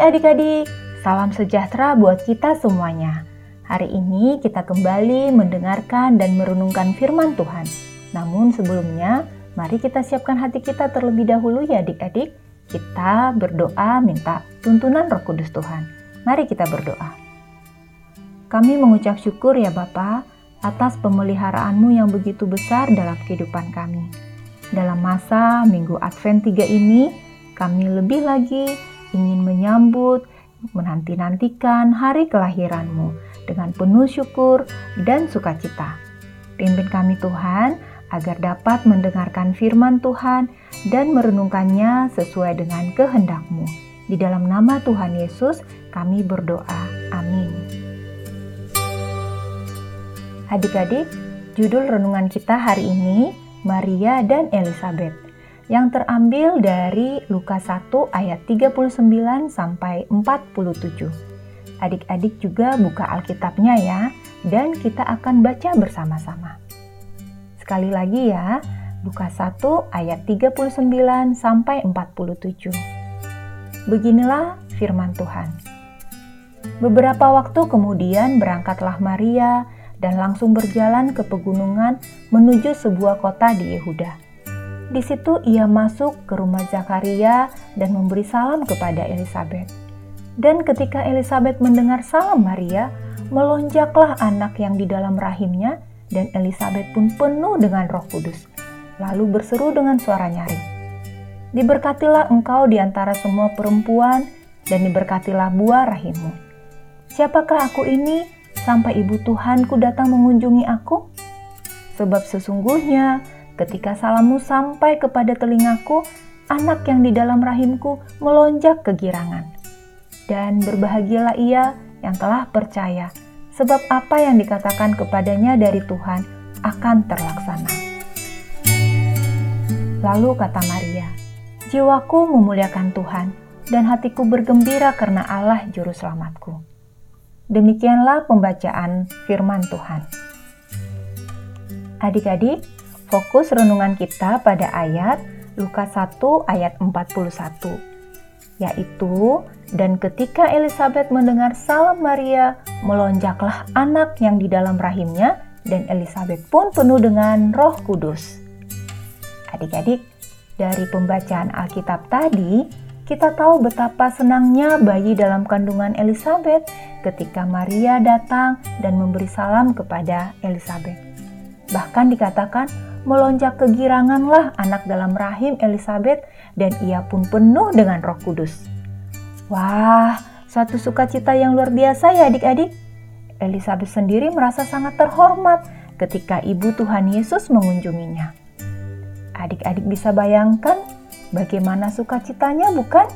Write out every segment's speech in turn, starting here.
Adik-adik, salam sejahtera buat kita semuanya. Hari ini kita kembali mendengarkan dan merenungkan firman Tuhan. Namun sebelumnya, mari kita siapkan hati kita terlebih dahulu ya adik-adik. Kita berdoa minta tuntunan roh kudus Tuhan. Mari kita berdoa. Kami mengucap syukur ya Bapa atas pemeliharaanmu yang begitu besar dalam kehidupan kami. Dalam masa Minggu Advent 3 ini, kami lebih lagi ingin menyambut, menanti-nantikan hari kelahiranmu dengan penuh syukur dan sukacita. Pimpin kami Tuhan, agar dapat mendengarkan firman Tuhan dan merenungkannya sesuai dengan kehendak-Mu. Di dalam nama Tuhan Yesus, kami berdoa. Amin. Adik-adik, judul renungan kita hari ini Maria dan Elizabeth yang terambil dari Lukas 1 ayat 39 sampai 47. Adik-adik juga buka Alkitabnya ya, dan kita akan baca bersama-sama. Sekali lagi ya, Lukas 1 ayat 39 sampai 47. Beginilah firman Tuhan. Beberapa waktu kemudian berangkatlah Maria dan langsung berjalan ke pegunungan menuju sebuah kota di Yehuda. Di situ ia masuk ke rumah Zakaria dan memberi salam kepada Elizabeth. Dan ketika Elizabeth mendengar salam Maria, melonjaklah anak yang di dalam rahimnya dan Elizabeth pun penuh dengan roh kudus. Lalu berseru dengan suara nyaring. Diberkatilah engkau di antara semua perempuan dan diberkatilah buah rahimmu. Siapakah aku ini sampai ibu Tuhanku datang mengunjungi aku? Sebab sesungguhnya ketika salammu sampai kepada telingaku, anak yang di dalam rahimku melonjak kegirangan. Dan berbahagialah ia yang telah percaya sebab apa yang dikatakan kepadanya dari Tuhan akan terlaksana. Lalu kata Maria, Jiwaku memuliakan Tuhan, dan hatiku bergembira karena Allah Juru Selamatku. Demikianlah pembacaan firman Tuhan. Adik-adik, fokus renungan kita pada ayat Lukas 1 ayat 41 yaitu dan ketika Elizabeth mendengar salam Maria, melonjaklah anak yang di dalam rahimnya dan Elizabeth pun penuh dengan Roh Kudus. Adik-adik, dari pembacaan Alkitab tadi, kita tahu betapa senangnya bayi dalam kandungan Elizabeth ketika Maria datang dan memberi salam kepada Elizabeth. Bahkan dikatakan melonjak kegiranganlah anak dalam rahim Elizabeth dan ia pun penuh dengan roh kudus. Wah, suatu sukacita yang luar biasa ya adik-adik. Elizabeth sendiri merasa sangat terhormat ketika ibu Tuhan Yesus mengunjunginya. Adik-adik bisa bayangkan bagaimana sukacitanya bukan?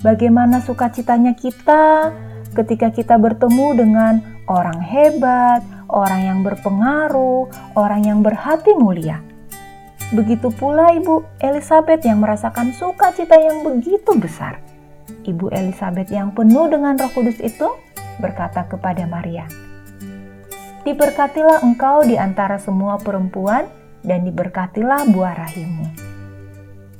Bagaimana sukacitanya kita ketika kita bertemu dengan orang hebat, orang yang berpengaruh, orang yang berhati mulia. Begitu pula Ibu Elizabeth yang merasakan sukacita yang begitu besar. Ibu Elizabeth yang penuh dengan Roh Kudus itu berkata kepada Maria, "Diberkatilah engkau di antara semua perempuan, dan diberkatilah buah rahimmu."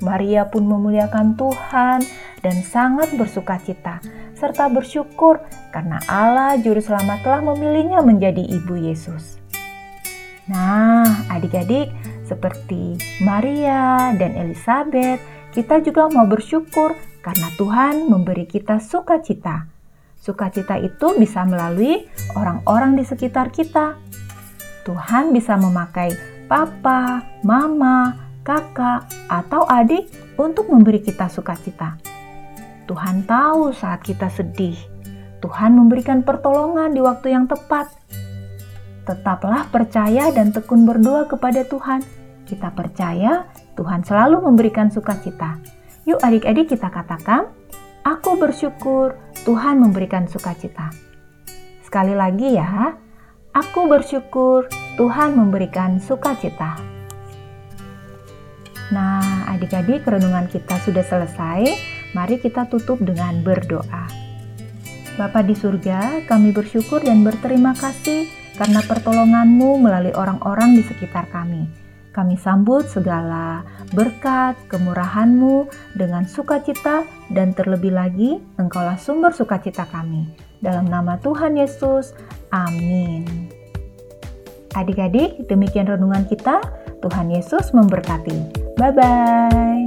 Maria pun memuliakan Tuhan dan sangat bersukacita serta bersyukur karena Allah Juru Selamat telah memilihnya menjadi ibu Yesus. Nah, adik-adik, seperti Maria dan Elizabeth, kita juga mau bersyukur karena Tuhan memberi kita sukacita. Sukacita itu bisa melalui orang-orang di sekitar kita. Tuhan bisa memakai papa, mama, kakak, atau adik untuk memberi kita sukacita. Tuhan tahu saat kita sedih. Tuhan memberikan pertolongan di waktu yang tepat. Tetaplah percaya dan tekun berdoa kepada Tuhan. Kita percaya Tuhan selalu memberikan sukacita. Yuk adik-adik kita katakan, aku bersyukur Tuhan memberikan sukacita. Sekali lagi ya, aku bersyukur Tuhan memberikan sukacita. Nah, adik-adik, renungan kita sudah selesai. Mari kita tutup dengan berdoa. Bapa di surga, kami bersyukur dan berterima kasih karena pertolonganmu melalui orang-orang di sekitar kami. Kami sambut segala berkat kemurahan-Mu dengan sukacita dan terlebih lagi Engkaulah sumber sukacita kami. Dalam nama Tuhan Yesus, amin. Adik-adik, demikian renungan kita. Tuhan Yesus memberkati. Bye-bye.